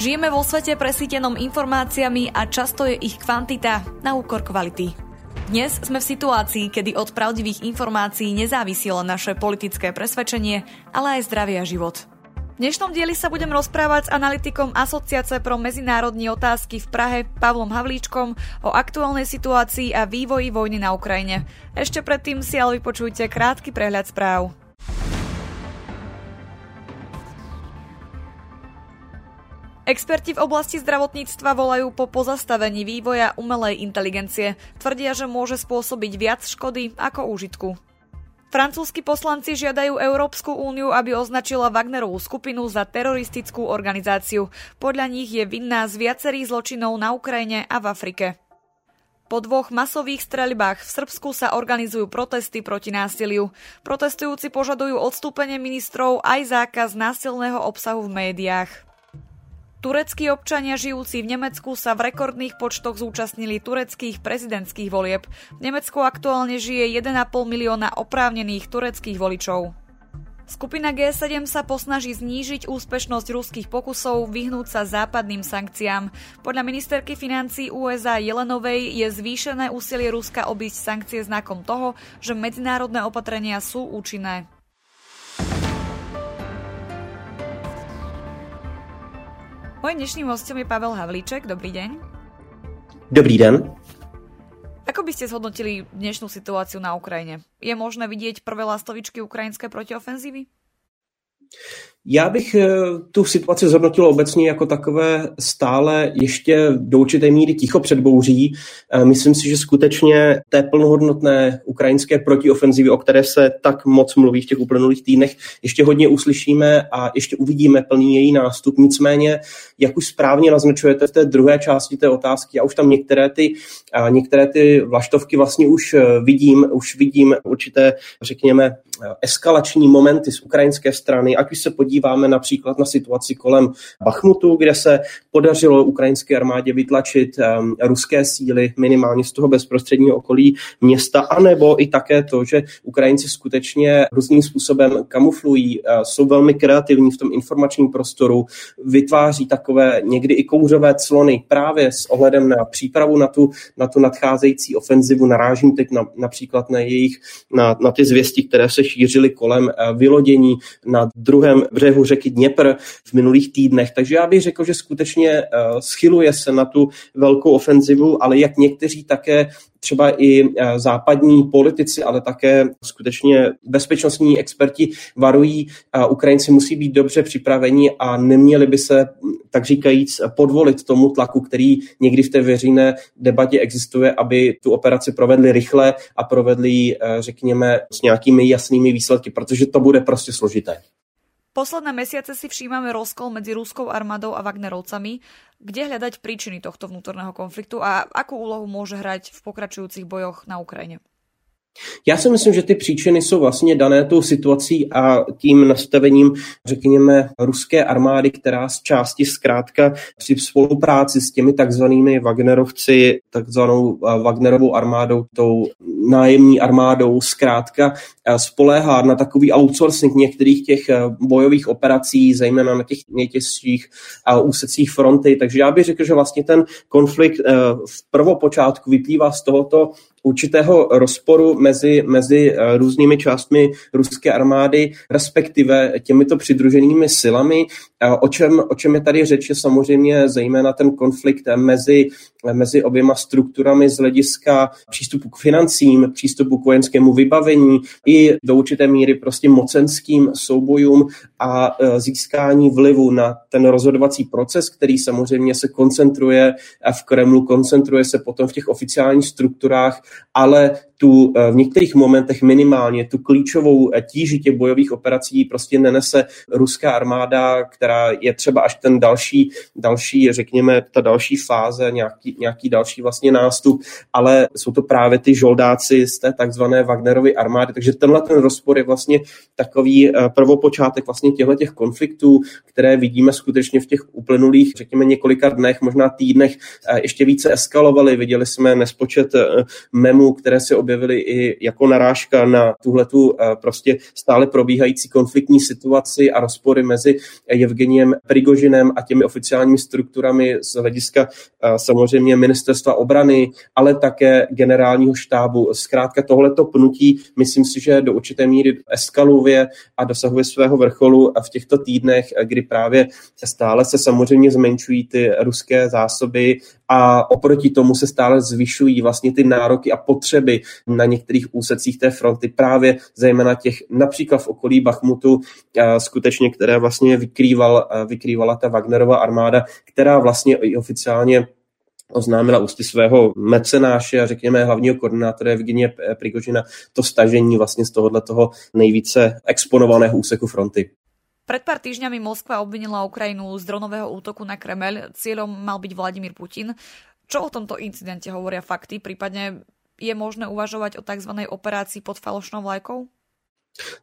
Žijeme vo svete presítenom informáciami a často je ich kvantita na úkor kvality. Dnes sme v situácii, kedy od pravdivých informácií nezávisilo naše politické presvedčenie, ale aj zdravie a život. V dnešnom dieli sa budem rozprávať s analytikom Asociace pro medzinárodní otázky v Prahe Pavlom Havlíčkom o aktuálnej situácii a vývoji vojny na Ukrajine. Ešte predtým si ale vypočujte krátky prehľad správ. Experti v oblasti zdravotníctva volajú po pozastavení vývoja umelej inteligencie. Tvrdia, že môže spôsobiť viac škody ako úžitku. Francúzski poslanci žiadajú Európsku úniu, aby označila Wagnerovú skupinu za teroristickú organizáciu. Podľa nich je vinná z viacerých zločinov na Ukrajine a v Afrike. Po dvoch masových streľbách v Srbsku sa organizujú protesty proti násiliu. Protestujúci požadujú odstúpenie ministrov aj zákaz násilného obsahu v médiách. Tureckí občania žijúci v Nemecku sa v rekordných počtoch zúčastnili tureckých prezidentských volieb. V Nemecku aktuálne žije 1,5 milióna oprávnených tureckých voličov. Skupina G7 sa posnaží znížiť úspešnosť ruských pokusov vyhnúť sa západným sankciám. Podľa ministerky financí USA Jelenovej je zvýšené úsilie Ruska obísť sankcie znakom toho, že medzinárodné opatrenia sú účinné. Mojím dnešným hostom je Pavel Havlíček. Dobrý deň. Dobrý den. Ako by ste zhodnotili dnešnú situáciu na Ukrajine? Je možné vidieť prvé lastovičky ukrajinské protiofenzívy? Já bych eh, tu situaci zhodnotil obecně jako takové stále ještě do určité míry ticho před bouří. Eh, myslím si, že skutečně té plnohodnotné ukrajinské protiofenzivy, o které se tak moc mluví v těch uplynulých týdnech, ještě hodně uslyšíme a ještě uvidíme plný její nástup. Nicméně, jak už správně naznačujete v té druhé části té otázky, já už tam některé ty, některé ty vlaštovky vlastně už eh, vidím, už vidím určité, řekněme, eskalační momenty z ukrajinské strany, ať už se podíváme například na situaci kolem Bachmutu, kde se podařilo ukrajinské armádě vytlačit um, ruské síly minimálně z toho bezprostředního okolí města, anebo i také to, že Ukrajinci skutečně různým způsobem kamuflují, uh, jsou velmi kreativní v tom informačním prostoru, vytváří takové někdy i kouřové clony právě s ohledem na přípravu na tu, na tu nadcházející ofenzivu. Narážím teď na, například na jejich, na, na ty zvěsti, které se šířily kolem uh, vylodění na druhém břehu řeky Dněpr v minulých týdnech. Takže já bych řekl, že skutečně uh, schyluje se na tu velkou ofenzivu, ale jak někteří také třeba i uh, západní politici, ale také skutečně bezpečnostní experti varují, uh, Ukrajinci musí být dobře připraveni a neměli by se, tak říkajíc, podvolit tomu tlaku, který někdy v té veřejné debatě existuje, aby tu operaci provedli rychle a provedli, řekněme, s nějakými jasnými výsledky, protože to bude prostě složité. Posledné mesiace si všímame rozkol medzi ruskou armádou a Wagnerovcami. Kde hľadať príčiny tohto vnútorného konfliktu a akú úlohu môže hrať v pokračujúcich bojoch na Ukrajine? Já si myslím, že ty příčiny jsou vlastně dané tou situací a tím nastavením, řekněme, ruské armády, která z části zkrátka při spolupráci s těmi takzvanými Wagnerovci, takzvanou eh, Wagnerovou armádou, tou nájemní armádou, zkrátka eh, spoléhá na takový outsourcing některých těch eh, bojových operací, zejména na těch nejtěžších úsecích fronty. Takže já bych řekl, že vlastně ten konflikt v prvopočátku vyplývá z tohoto určitého rozporu mezi, mezi eh, různými částmi ruské armády, respektive těmito přidruženými silami. O čem, o čem je tady řeč, je samozřejmě zejména ten konflikt mezi, mezi oběma strukturami z hlediska přístupu k financím, přístupu k vojenskému vybavení i do určité míry prostě mocenským soubojům a e, získání vlivu na ten rozhodovací proces, který samozřejmě se koncentruje v Kremlu, koncentruje se potom v těch oficiálních strukturách, ale tu e, v některých momentech minimálně tu klíčovou e, tíži těch bojových operací prostě nenese ruská armáda, která je třeba až ten další, další řekněme, ta další fáze, nějaký, nějaký další vlastně nástup, ale jsou to právě ty žoldáci z té takzvané Wagnerovy armády, takže tenhle ten rozpor je vlastně takový prvopočátek vlastně těchto těch konfliktů, které vidíme skutečně v těch uplynulých, řekněme, několika dnech, možná týdnech, ještě více eskalovaly. Viděli jsme nespočet eh, memů, které se objevily i jako narážka na tuhletu prostě stále probíhající konfliktní situaci a rozpory mezi Evgeniem Prigožinem a těmi oficiálními strukturami z hlediska samozřejmě ministerstva obrany, ale také generálního štábu. Zkrátka tohleto pnutí, myslím si, že do určité míry eskaluje a dosahuje svého vrcholu v těchto týdnech, kdy právě stále se samozřejmě zmenšují ty ruské zásoby a oproti tomu se stále zvyšují vlastně ty nároky a potřeby na některých úsecích té fronty, právě zejména těch například v okolí Bachmutu, skutečně, které vlastně vykrýval, vykrývala ta Wagnerova armáda, která vlastně i oficiálně oznámila ústy svého mecenáše a řekněme hlavního koordinátora Evgenie Prigožina to stažení vlastně z tohohle toho nejvíce exponovaného úseku fronty. Pred pár týždňami Moskva obvinila Ukrajinu z dronového útoku na Kremel. Cieľom mal byť Vladimír Putin. Čo o tomto incidente hovoria fakty? Prípadne je možné uvažovať o tzv. operácii pod falošnou vlajkou?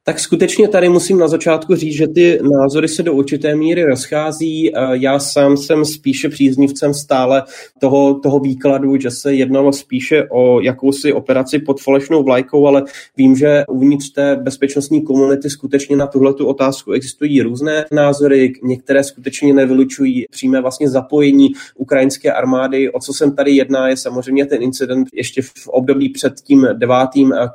Tak skutečně tady musím na začátku říct, že ty názory se do určité míry rozchází. Já sám jsem spíše příznivcem stále toho, toho výkladu, že se jednalo spíše o jakousi operaci pod falešnou vlajkou, ale vím, že uvnitř té bezpečnostní komunity skutečně na tuhle otázku existují různé názory. Některé skutečně nevylučují přímé vlastně zapojení ukrajinské armády. O co jsem tady jedná, je samozřejmě ten incident ještě v období před tím 9.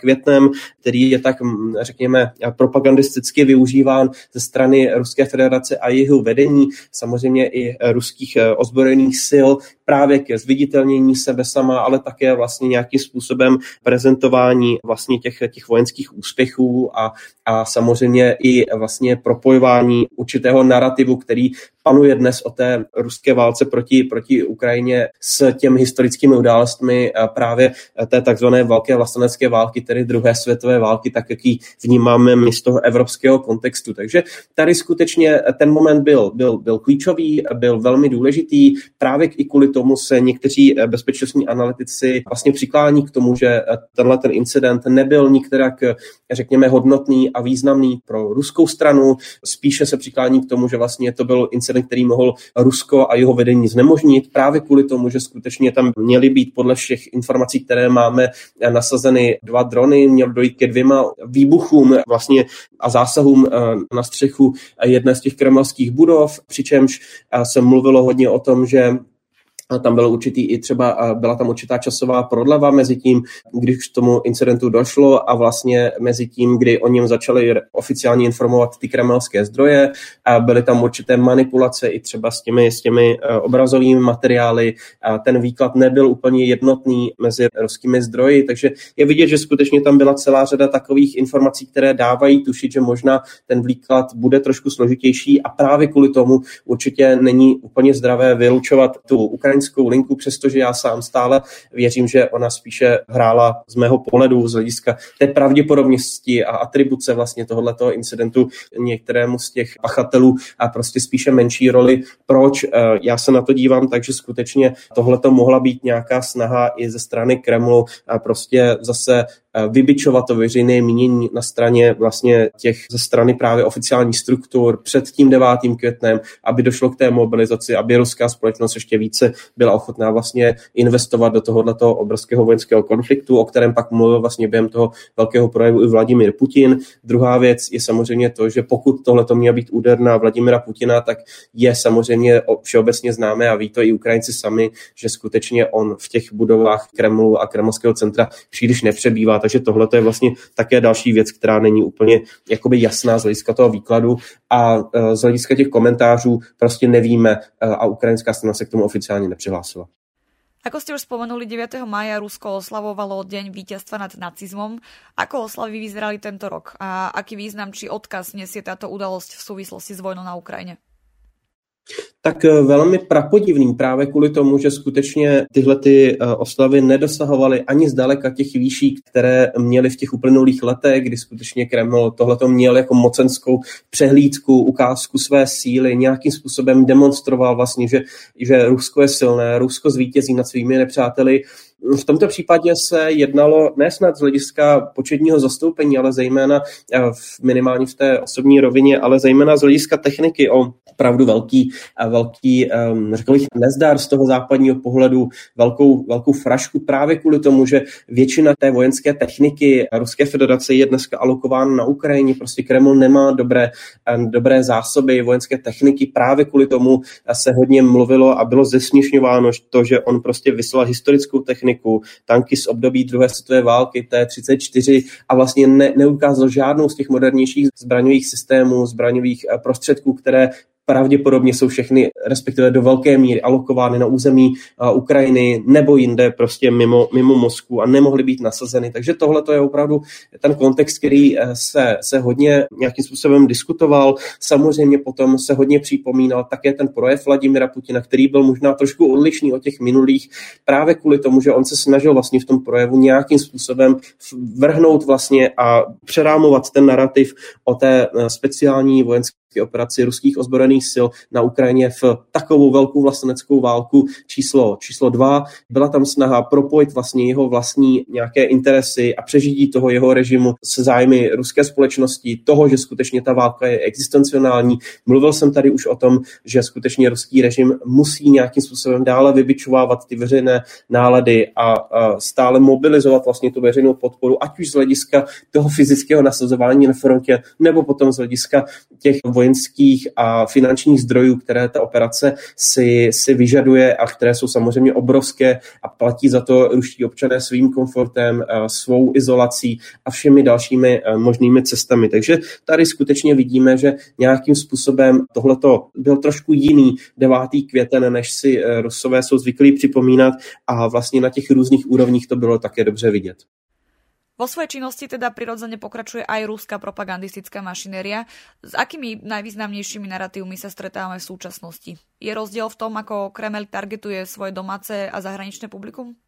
květnem, který je tak, řekněme, řekněme, propagandisticky využíván ze strany Ruské federace a jeho vedení, samozřejmě i ruských eh, ozbrojených sil, právě ke zviditelnění sebe sama, ale také vlastně nějakým způsobem prezentování vlastně těch, těch vojenských úspěchů a, a samozřejmě i vlastně propojování určitého narrativu, který panuje dnes o té ruské válce proti, proti Ukrajině s těmi historickými událostmi právě té takzvané velké vlastenecké války, tedy druhé světové války, tak jak ji vnímáme my z toho evropského kontextu. Takže tady skutečně ten moment byl, byl, byl klíčový, byl velmi důležitý, právě i kvůli tomu se někteří bezpečnostní analytici vlastně přiklání k tomu, že tenhle ten incident nebyl nikterak, řekněme, hodnotný a významný pro ruskou stranu, spíše se přiklání k tomu, že vlastně to byl incident který mohl Rusko a jeho vedení znemožnit právě kvůli tomu, že skutečně tam měly být podle všech informací, které máme, nasazeny dva drony, měl dojít ke dvěma výbuchům vlastně a zásahům eh, na střechu jedné z těch kremelských budov, přičemž eh, se mluvilo hodně o tom, že tam byl určitý i třeba, byla tam určitá časová prodleva mezi tím, když k tomu incidentu došlo a vlastně mezi tím, kdy o něm začali oficiálně informovat ty kremelské zdroje. A byly tam určité manipulace i třeba s těmi, s těmi e, obrazovými materiály. A ten výklad nebyl úplně jednotný mezi ruskými zdroji, takže je vidět, že skutečně tam byla celá řada takových informací, které dávají tušit, že možná ten výklad bude trošku složitější a právě kvůli tomu určitě není úplně zdravé vylučovat tu ukrajinskou ukrajinskou linku, přestože já sám stále věřím, že ona spíše hrála z mého pohledu z hlediska té pravděpodobnosti a atribuce vlastně tohoto incidentu některému z těch pachatelů a prostě spíše menší roli. Proč? Eh, já se na to dívám tak, že skutečně tohleto mohla být nějaká snaha i ze strany Kremlu a prostě zase vybičovat to veřejné mínění na straně vlastně těch ze strany právě oficiálních struktur před tím 9. květnem, aby došlo k té mobilizaci, aby ruská společnost ještě více byla ochotná vlastně investovat do tohoto obrovského vojenského konfliktu, o kterém pak mluvil vlastně během toho velkého projevu i Vladimír Putin. Druhá věc je samozřejmě to, že pokud tohle to měla být úder na Vladimira Putina, tak je samozřejmě všeobecně známé a ví to i Ukrajinci sami, že skutečně on v těch budovách Kremlu a Kremlského centra příliš nepřebývá takže tohle je vlastně také další věc, která není úplně jakoby jasná z hlediska toho výkladu a e, z hlediska těch komentářů prostě nevíme e, a ukrajinská strana se k tomu oficiálně nepřihlásila. Ako ste už spomenuli, 9. maja Rusko oslavovalo deň víťazstva nad nacizmom. Ako oslavy vyzerali tento rok a aký význam či odkaz nesie táto udalosť v súvislosti s vojnou na Ukrajine? Tak eh, velmi prapodivný právě kvůli tomu, že skutečně tyhle ty eh, oslavy nedosahovaly ani zdaleka těch výší, které měly v těch uplynulých letech, kdy skutečně Kreml tohleto měl jako mocenskou přehlídku, ukázku své síly, nějakým způsobem demonstroval vlastně, že, že Rusko je silné, Rusko zvítězí nad svými nepřáteli v tomto případě se jednalo ne snad z hlediska početního zastoupení, ale zejména v, minimálně v té osobní rovině, ale zejména z hlediska techniky o opravdu velký, velký řekl bych, nezdar z toho západního pohledu, velkou, velkou frašku právě kvůli tomu, že většina té vojenské techniky Ruské federace je dneska alokována na Ukrajině. Prostě Kreml nemá dobré, dobré zásoby vojenské techniky. Právě kvůli tomu se hodně mluvilo a bylo zesměšňováno to, že on prostě vyslal historickou techniku, tanky z období druhé světové války, T-34 a vlastně ne, neukázal žádnou z těch modernějších zbraňových systémů, zbraňových eh, prostředků, které pravděpodobně jsou všechny, respektive do velké míry alokovány na území uh, Ukrajiny nebo jinde prostě mimo, mimo Moskvu a nemohly být nasazeny. Takže tohle to je opravdu ten kontext, který uh, se, se hodně nějakým způsobem diskutoval. Samozřejmě potom se hodně připomínal také ten projev Vladimira Putina, který byl možná trošku odlišný od těch minulých, právě kvůli tomu, že on se snažil vlastně v tom projevu nějakým způsobem vrhnout vlastně a přerámovat ten narrativ o té uh, speciální vojenské operaci ruských ozbrojených sil na Ukrajině v takovou velkou vlasteneckou válku číslo, číslo dva. Byla tam snaha propojit vlastně jeho vlastní nějaké interesy a přežití toho jeho režimu se zájmy ruské společnosti, toho, že skutečně ta válka je existenciální. Mluvil jsem tady už o tom, že skutečně ruský režim musí nějakým způsobem dále vybičovávat ty veřejné nálady a, a stále mobilizovat vlastně tu veřejnou podporu, ať už z hlediska toho fyzického nasazování na frontě, nebo potom z hlediska těch a finančních zdrojů, které ta operace si, si vyžaduje a které jsou samozřejmě obrovské a platí za to ruští občané svým komfortem, svou izolací a všemi dalšími možnými cestami. Takže tady skutečně vidíme, že nějakým způsobem tohleto byl trošku jiný 9. květen, než si e, Rusové jsou zvyklí připomínat a vlastně na těch různých úrovních to bylo také dobře vidět. Vo svojej činnosti teda prirodzene pokračuje aj rúska propagandistická mašinéria. S akými najvýznamnejšími narratívmi sa stretávame v súčasnosti? Je rozdiel v tom, ako Kreml targetuje svoje domáce a zahraničné publikum?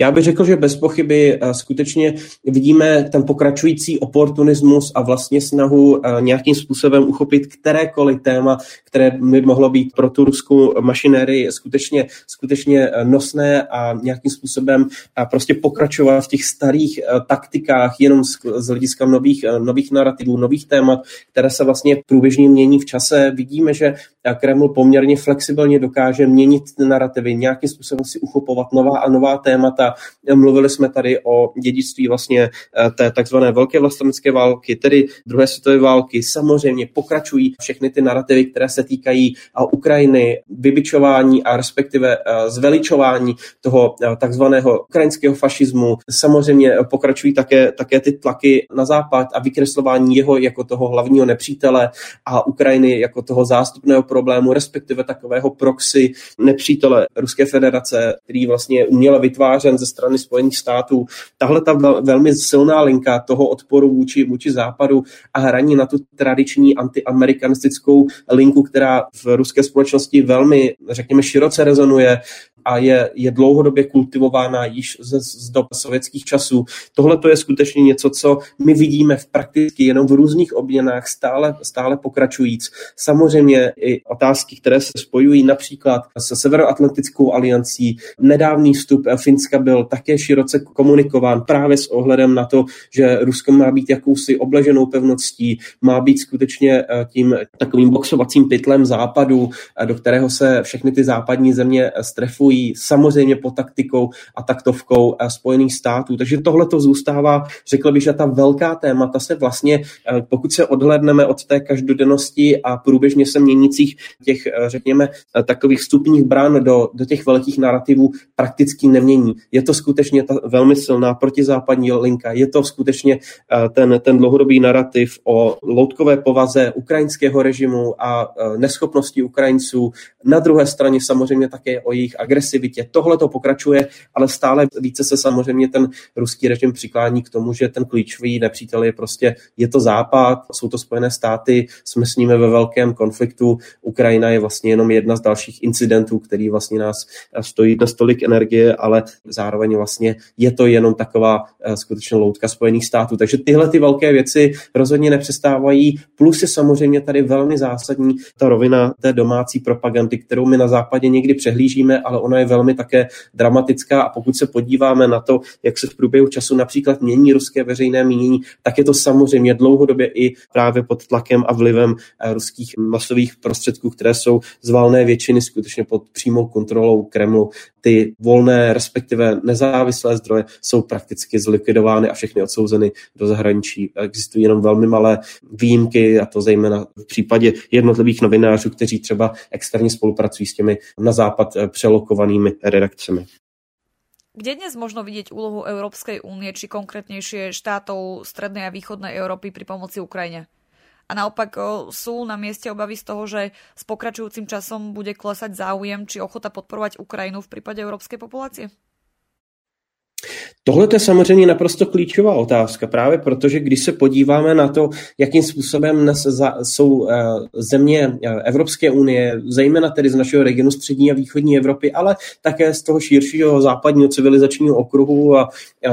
Já bych řekl, že bez pochyby eh, skutečně vidíme ten pokračující oportunismus a vlastně snahu eh, nějakým způsobem uchopit kterékoliv téma, které by mohlo být pro tu ruskou mašinérii skutečně, skutečně eh, nosné a nějakým způsobem prostě pokračovat v těch starých taktikách jenom z hlediska nových, nových narrativů, nových témat, které se vlastně průběžně mění v čase. Vidíme, že Kreml poměrně flexibilně dokáže měnit narrativy, nějakým způsobem si uchopovat nová a nová témata témata. Mluvili jsme tady o dědictví vlastně eh, té takzvané velké vlastenecké války, tedy druhé světové války. Samozřejmě pokračují všechny ty narrativy, které se týkají eh, Ukrajiny, vybičování a respektive eh, zveličování toho takzvaného ukrajinského fašismu. Samozřejmě pokračují také, také ty tlaky na západ a vykreslování jeho jako toho hlavního nepřítele a Ukrajiny jako toho zástupného problému, respektive takového proxy nepřítele Ruské federace, který vlastně uměle vytvářet vytvářen ze strany Spojených států. Tahle ta velmi silná linka toho odporu vůči, vůči západu a hraní na tu tradiční antiamerikanistickou linku, která v ruské společnosti velmi, řekněme, široce rezonuje, a je, je dlouhodobě kultivována již ze, z dob sovětských časů. Tohle to je skutečně něco, co my vidíme v prakticky jenom v různých obměnách stále, stále pokračujíc. Samozřejmě i otázky, které se spojují například se Severoatlantickou aliancí. Nedávný vstup Finska byl také široce komunikován právě s ohledem na to, že Rusko má být jakousi obleženou pevností, má být skutečně eh, tím takovým boxovacím pytlem západu, eh, do kterého se všechny ty západní země strefují fungují samozřejmě pod taktikou a taktovkou eh, Spojených států. Takže tohle to zůstává, řekl bych, že ta velká témata se vlastně, eh, pokud se odhledneme od té každodennosti a průběžně se měnících těch, eh, řekněme, takových vstupních brán do, do těch velkých narrativů prakticky nemění. Je to skutečně ta velmi silná protizápadní linka, je to skutečně ten, ten dlouhodobý narrativ o loutkové povaze ukrajinského režimu a neschopnosti Ukrajinců. Na druhé straně samozřejmě také o jejich agresi agresivitě. Tohle to pokračuje, ale stále více se samozřejmě ten ruský režim přiklání k tomu, že ten klíčový nepřítel je prostě, je to západ, jsou to Spojené státy, jsme s nimi ve velkém konfliktu. Ukrajina je vlastně jenom jedna z dalších incidentů, který vlastně nás stojí na stolik energie, ale zároveň vlastně je to jenom taková eh, skutečně loutka Spojených států. Takže tyhle ty velké věci rozhodně nepřestávají. Plus je samozřejmě tady velmi zásadní ta rovina té domácí propagandy, kterou my na západě někdy přehlížíme, ale ona ona je velmi také dramatická a pokud se podíváme na to, jak se v průběhu času například mění ruské veřejné mínění, tak je to samozřejmě dlouhodobě i právě pod tlakem a vlivem eh, ruských masových prostředků, které jsou z valné většiny skutečně pod přímou kontrolou Kremlu. Ty volné, respektive nezávislé zdroje jsou prakticky zlikvidovány a všechny odsouzeny do zahraničí. Existují jenom velmi malé výjimky, a to zejména v případě jednotlivých novinářů, kteří třeba externě spolupracují s těmi na západ eh, přelokovanými redakcemi. Kde dnes možno vidieť úlohu Európskej únie, či konkrétnejšie štátov Strednej a Východnej Európy pri pomoci Ukrajine? A naopak sú na mieste obavy z toho, že s pokračujúcim časom bude klesať záujem či ochota podporovať Ukrajinu v prípade európskej populácie? Tohle je samozřejmě naprosto klíčová otázka, právě protože když se podíváme na to, jakým způsobem dnes jsou uh, země uh, Evropské unie, zejména tedy z našeho regionu střední a východní Evropy, ale také z toho širšího západního civilizačního okruhu a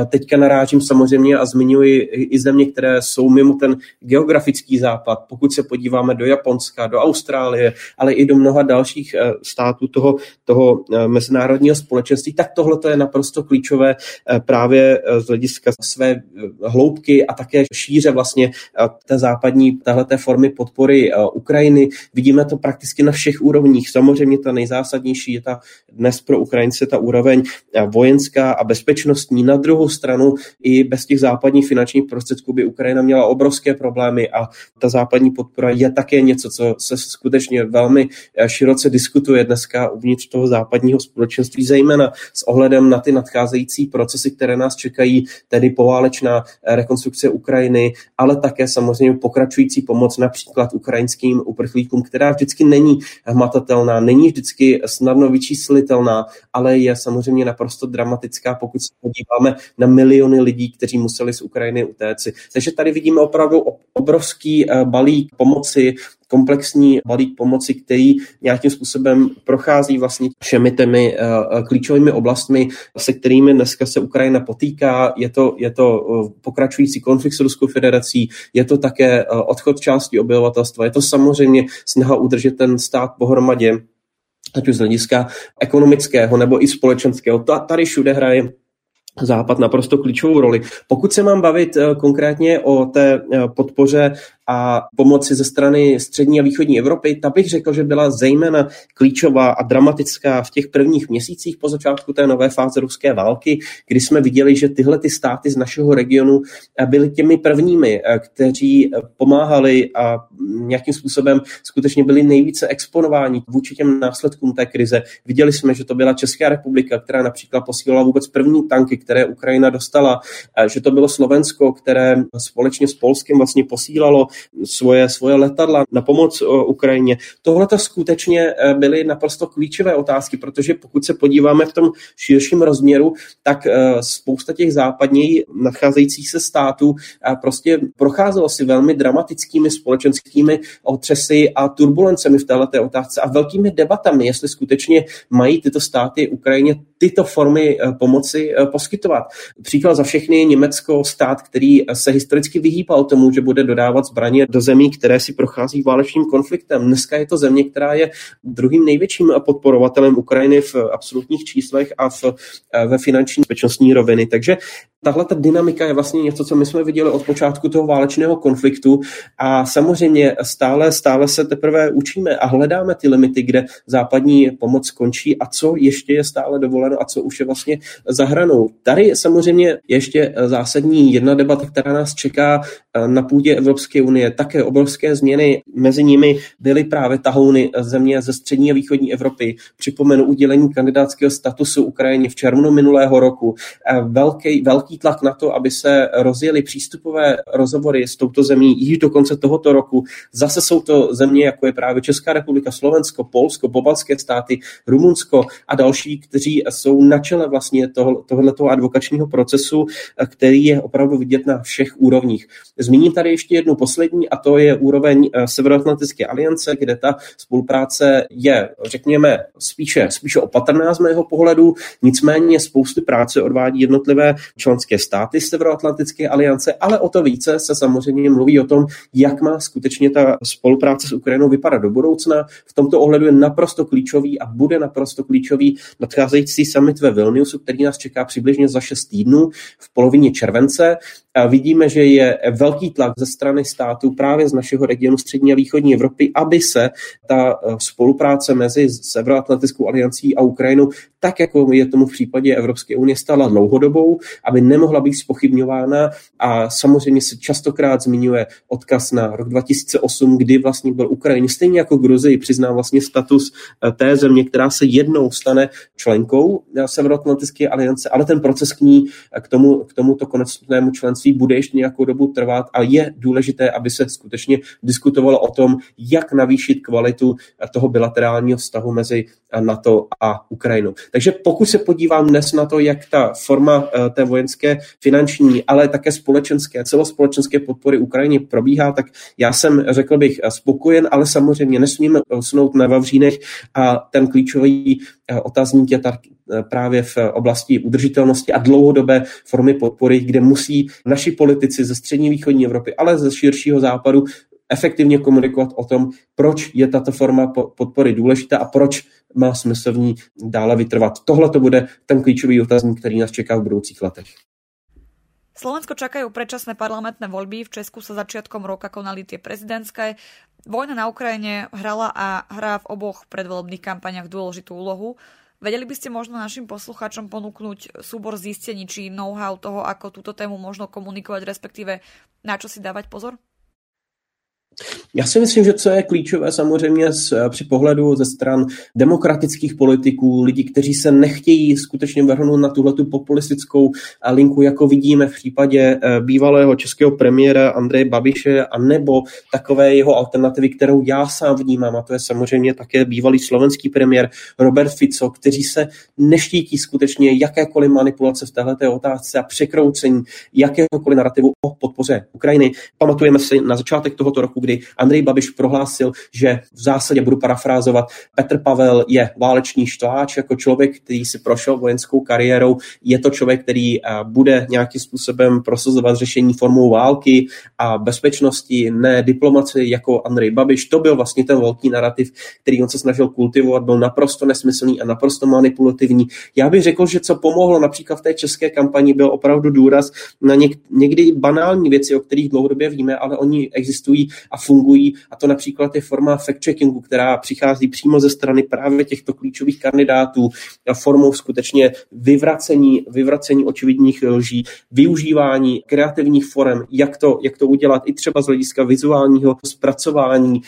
teďka narážím samozřejmě a zmiňuji i, země, které jsou mimo ten geografický západ. Pokud se podíváme do Japonska, do Austrálie, ale i do mnoha dalších uh, států toho, toho mezinárodního společenství, tak tohle je naprosto klíčové právě eh, z hlediska své eh, hloubky a také šíře vlastně eh, té západní téhleté formy podpory Ukrajiny. Vidíme to prakticky na všech úrovních. Samozřejmě ta nejzásadnější je ta dnes pro Ukrajince ta úroveň vojenská a bezpečnostní. Na druhou stranu i bez těch západních finančních prostředků by Ukrajina měla obrovské problémy a ta západní podpora je také něco, co se skutečně velmi široce diskutuje dneska uvnitř toho západního společenství, zejména s ohledem na ty nadcházející procesy, které které nás čekají, tedy poválečná rekonstrukce Ukrajiny, ale také samozřejmě pokračující pomoc například ukrajinským uprchlíkům, která vždycky není hmatatelná, není vždycky snadno vyčíslitelná, ale je samozřejmě naprosto dramatická, pokud se podíváme na miliony lidí, kteří museli z Ukrajiny utéci. Takže tady vidíme opravdu obrovský eh, balík pomoci, komplexní balík pomoci, který nějakým způsobem prochází vlastně všemi těmi uh, klíčovými oblastmi, se kterými dneska se Ukrajina potýká. Je to, je to uh, pokračující konflikt s Ruskou federací, je to také odchod části obyvatelstva, je to samozřejmě snaha udržet ten stát pohromadě, ať už z hlediska ekonomického nebo i společenského. Tady všude hraje Západ naprosto klíčovou roli. Pokud se mám bavit konkrétně o té podpoře a pomoci ze strany střední a východní Evropy, ta bych řekl, že byla zejména klíčová a dramatická v těch prvních měsících po začátku té nové fáze ruské války, kdy jsme viděli, že tyhle ty státy z našeho regionu byly těmi prvními, eh, kteří pomáhali a nějakým způsobem skutečně byli nejvíce exponováni vůči těm následkům té krize. Viděli jsme, že to byla Česká republika, která například posílala vůbec první tanky, které Ukrajina dostala, eh, že to bylo Slovensko, které společně s Polskem vlastně posílalo svoje, svoje letadla na pomoc Ukrajině. Tohle to skutečně e, byly naprosto klíčové otázky, protože pokud se podíváme v tom širším rozměru, tak e, spousta těch západněji nadcházejících se států e, prostě procházelo si velmi dramatickými společenskými otřesy a turbulencemi v této otázce a velkými debatami, jestli skutečně mají tyto státy Ukrajině tyto formy pomoci poskytovat. Příklad za všechny je Německo, stát, který se historicky vyhýbal tomu, že bude dodávat zbraně zbraně do zemí, které si prochází válečným konfliktem. Dneska je to země, která je druhým největším podporovatelem Ukrajiny v absolutních číslech a v, ve finanční bezpečnostní roviny. Takže Tahle ta dynamika je vlastně něco, co my jsme viděli od počátku toho válečného konfliktu a samozřejmě stále, stále se teprve učíme a hledáme ty limity, kde západní pomoc končí a co ještě je stále dovoleno a co už je vlastně za hranou. Tady samozřejmě ještě zásadní jedna debata, která nás čeká na půdě Evropské unie. Také obrovské změny mezi nimi byly právě tahouny země ze střední a východní Evropy. Připomenu udělení kandidátského statusu Ukrajině v červnu minulého roku. Velký, velký velký tlak na to, aby se rozjeli přístupové rozhovory s touto zemí již do konce tohoto roku. Zase jsou to země, jako je právě Česká republika, Slovensko, Polsko, pobalské státy, Rumunsko a další, kteří jsou na čele vlastně toho, tohoto advokačního procesu, který je opravdu vidět na všech úrovních. Zmíním tady ještě jednu poslední a to je úroveň eh, Severoatlantické aliance, kde ta spolupráce je, řekněme, spíše, spíše opatrná z mého pohledu, nicméně spousty práce odvádí jednotlivé členské členské státy Severoatlantické aliance, ale o to více se samozřejmě mluví o tom, jak má skutečně ta spolupráce s Ukrajinou vypadat do budoucna. V tomto ohledu je naprosto klíčový a bude naprosto klíčový nadcházející summit ve Vilniusu, který nás čeká přibližně za 6 týdnů v polovině července. A vidíme, že je velký tlak ze strany států právě z našeho regionu střední a východní Evropy, aby se ta eh, spolupráce mezi Severoatlantickou aliancí a Ukrajinou, tak jako je tomu v případě Evropské unie, stala dlouhodobou, aby nemohla být spochybňována. A samozřejmě se častokrát zmiňuje odkaz na rok 2008, kdy vlastně byl Ukrajině stejně jako Gruzii přiznám vlastně status eh, té země, která se jednou stane členkou eh, Severoatlantické aliance, ale ten proces k ní, k, tomu, k tomuto konečnému členství bude ještě nějakou dobu trvat a je důležité, aby se skutečně diskutovalo o tom, jak navýšit kvalitu toho bilaterálního vztahu mezi NATO a Ukrajinou. Takže pokud se podívám dnes na to, jak ta forma eh, té vojenské, finanční, ale také společenské, celospolečenské podpory Ukrajině probíhá, tak já jsem, řekl bych, spokojen, ale samozřejmě nesmíme usnout na Vavřínech a ten klíčový eh, otazník je ta Eh, právě v oblasti udržitelnosti a dlouhodobé formy podpory, kde musí naši politici ze střední východní Evropy, ale ze širšího západu efektivně komunikovat o tom, proč je tato forma podpory důležitá a proč má smysl v ní dále vytrvat. Tohle to bude ten klíčový otazník, který nás čeká v budoucích letech. Slovensko čakajú predčasné parlamentné voľby. V Česku sa začiatkom roka konali tie prezidentské. Vojna na Ukrajine hrala a hrá v oboch predvolebných kampaniach dôležitú úlohu. Vedeli by ste možno našim poslucháčom ponúknuť súbor zistení či know-how toho, ako túto tému možno komunikovať, respektíve na čo si dávať pozor? Já si myslím, že co je klíčové samozřejmě z, eh, při pohledu ze stran demokratických politiků, lidí, kteří se nechtějí skutečně vrhnout na tuhletu populistickou eh, linku, jako vidíme v případě eh, bývalého českého premiéra Andreje Babiše, a nebo takové jeho alternativy, kterou já sám vnímám, a to je samozřejmě také bývalý slovenský premiér Robert Fico, kteří se neštítí skutečně jakékoliv manipulace v této otázce a překroucení jakéhokoliv narrativu o podpoře Ukrajiny. Pamatujeme si na začátek tohoto roku, kdy Andrej Babiš prohlásil, že v zásadě budu parafrázovat, Petr Pavel je válečný štváč jako člověk, který si prošel vojenskou kariérou, je to člověk, který eh, bude nějakým způsobem prosazovat řešení formou války a bezpečnosti, ne diplomaci jako Andrej Babiš. To byl vlastně ten velký narrativ, který on se snažil kultivovat, byl naprosto nesmyslný a naprosto manipulativní. Já bych řekl, že co pomohlo například v té české kampani, byl opravdu důraz na něk- někdy banální věci, o kterých dlouhodobě víme, ale oni existují a fungují. A to například je forma fact-checkingu, která přichází přímo ze strany právě těchto klíčových kandidátů. Formou skutečně vyvracení, vyvracení očividních lží, využívání kreativních forem, jak to, jak to udělat i třeba z hlediska vizuálního zpracování,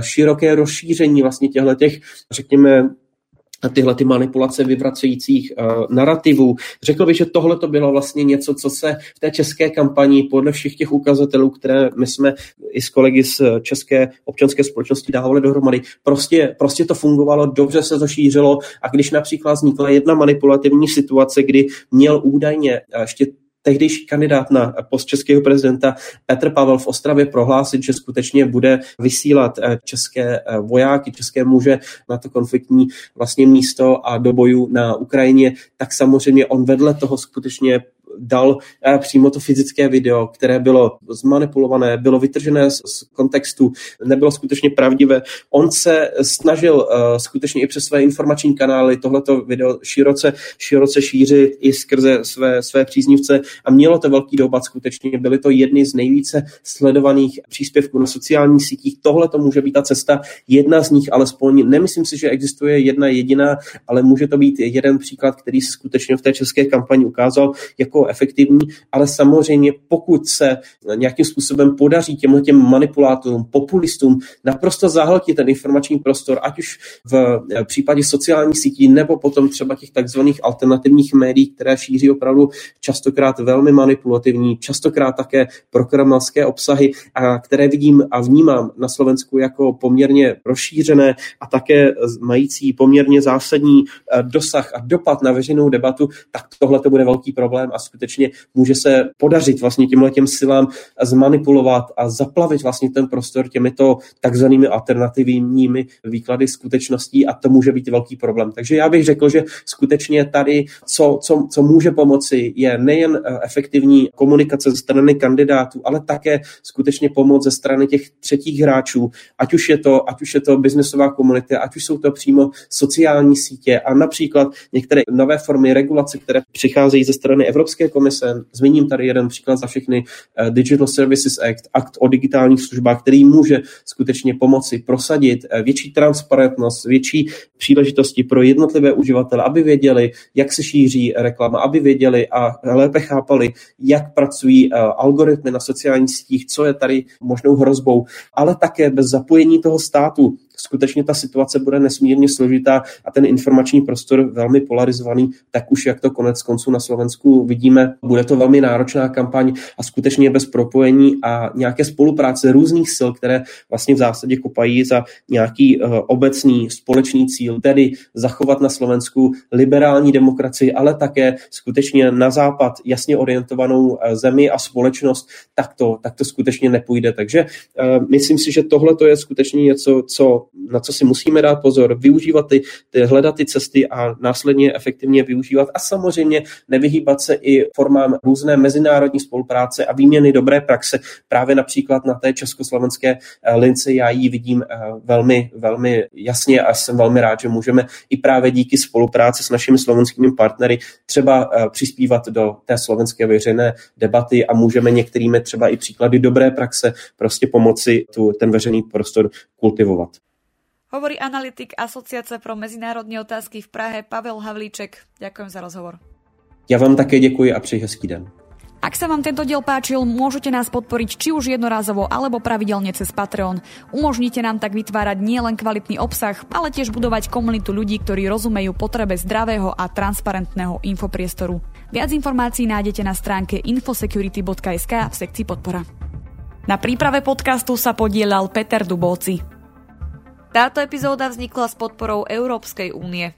široké rozšíření vlastně těchto těch, řekněme, tyhle ty manipulace vyvracejících uh, narrativů. Řekl bych, že tohle to bylo vlastně něco, co se v té české kampani podle všech těch ukazatelů, které my jsme i s kolegy z české občanské společnosti dávali dohromady, prostě, prostě to fungovalo, dobře se to šířilo a když například vznikla jedna manipulativní situace, kdy měl údajně ještě tehdejší kandidát na post českého prezidenta Petr Pavel v Ostravě prohlásit, že skutečně bude vysílat eh, české eh, vojáky, české muže na to konfliktní vlastně místo a do bojů na Ukrajině, tak samozřejmě on vedle toho skutečně dal eh, přímo to fyzické video, které bylo zmanipulované, bylo vytržené z, kontextu, nebylo skutečně pravdivé. On se snažil uh, skutečně i přes své informační kanály tohleto video široce, široce šířit i skrze své, své příznivce a mělo to velký dopad skutečně. Byly to jedny z nejvíce sledovaných příspěvků na sociálních sítích. Tohle to může být ta cesta, jedna z nich alespoň. Nemyslím si, že existuje jedna jediná, ale může to být jeden příklad, který se skutečně v té české kampani ukázal jako efektivní, ale samozřejmě pokud se nějakým způsobem podaří těmhle těm manipulátorům, populistům naprosto zahltit ten informační prostor, ať už v případě sociálních sítí nebo potom třeba těch takzvaných alternativních médií, které šíří opravdu častokrát velmi manipulativní, častokrát také prokremelské obsahy, a které vidím a vnímám na Slovensku jako poměrně rozšířené a také mající poměrně zásadní eh, dosah a dopad na veřejnou debatu, tak tohle to bude velký problém a skutečně skutečně může se podařit vlastně těmhle těm silám zmanipulovat a zaplavit vlastně ten prostor těmito takzvanými alternativními výklady skutečností a to může být velký problém. Takže já bych řekl, že skutečně tady, co, co, co může pomoci, je nejen eh, efektivní komunikace ze strany kandidátů, ale také skutečně pomoc ze strany těch třetích hráčů, ať už je to, ať už je to biznesová komunita, ať už jsou to přímo sociální sítě a například některé nové formy regulace, které přicházejí ze strany Evropské komise. Zmíním tady jeden příklad za všechny eh, Digital Services Act, akt o digitálních službách, který může skutečně pomoci prosadit eh, větší transparentnost, větší příležitosti pro jednotlivé uživatele, aby věděli, jak se šíří reklama, aby věděli a lépe chápali, jak pracují eh, algoritmy na sociálních sítích, co je tady možnou hrozbou, ale také bez zapojení toho státu skutečně ta situace bude nesmírně složitá a ten informační prostor velmi polarizovaný, tak už jak to konec konců na Slovensku vidíme, bude to velmi náročná kampaň a skutečně bez propojení a nějaké spolupráce různých sil, které vlastně v zásadě kopají za nějaký uh, obecný společný cíl, tedy zachovat na Slovensku liberální demokracii, ale také skutečně na západ jasně orientovanou uh, zemi a společnost, tak to, tak to skutečně nepůjde. Takže uh, myslím si, že tohle to je skutečně něco, co na co si musíme dát pozor, využívat ty, ty, hledat ty cesty a následně efektivně využívat a samozřejmě nevyhýbat se i formám různé mezinárodní spolupráce a výměny dobré praxe. Právě například na té československé eh, lince já ji vidím eh, velmi, velmi jasně a jsem velmi rád, že můžeme i právě díky spolupráci s našimi slovenskými partnery třeba eh, přispívat do té slovenské veřejné debaty a můžeme některými třeba i příklady dobré praxe prostě pomoci tu, ten veřejný prostor kultivovat. Hovorí analytik Asociace pro mezinárodní otázky v Prahe Pavel Havlíček. Ďakujem za rozhovor. Já vám také děkuji a přeji hezký den. Ak sa vám tento diel páčil, môžete nás podporiť či už jednorázovo alebo pravidelne cez Patreon. Umožnite nám tak vytvárať nielen kvalitný obsah, ale tiež budovať komunitu ľudí, ktorí rozumejú potrebe zdravého a transparentného infopriestoru. Viac informácií nájdete na stránke infosecurity.sk v sekcii podpora. Na príprave podcastu sa podielal Peter Dubóci. Táto epizóda vznikla s podporou Európskej únie.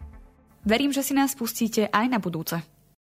Verím, že si nás pustíte aj na budúce.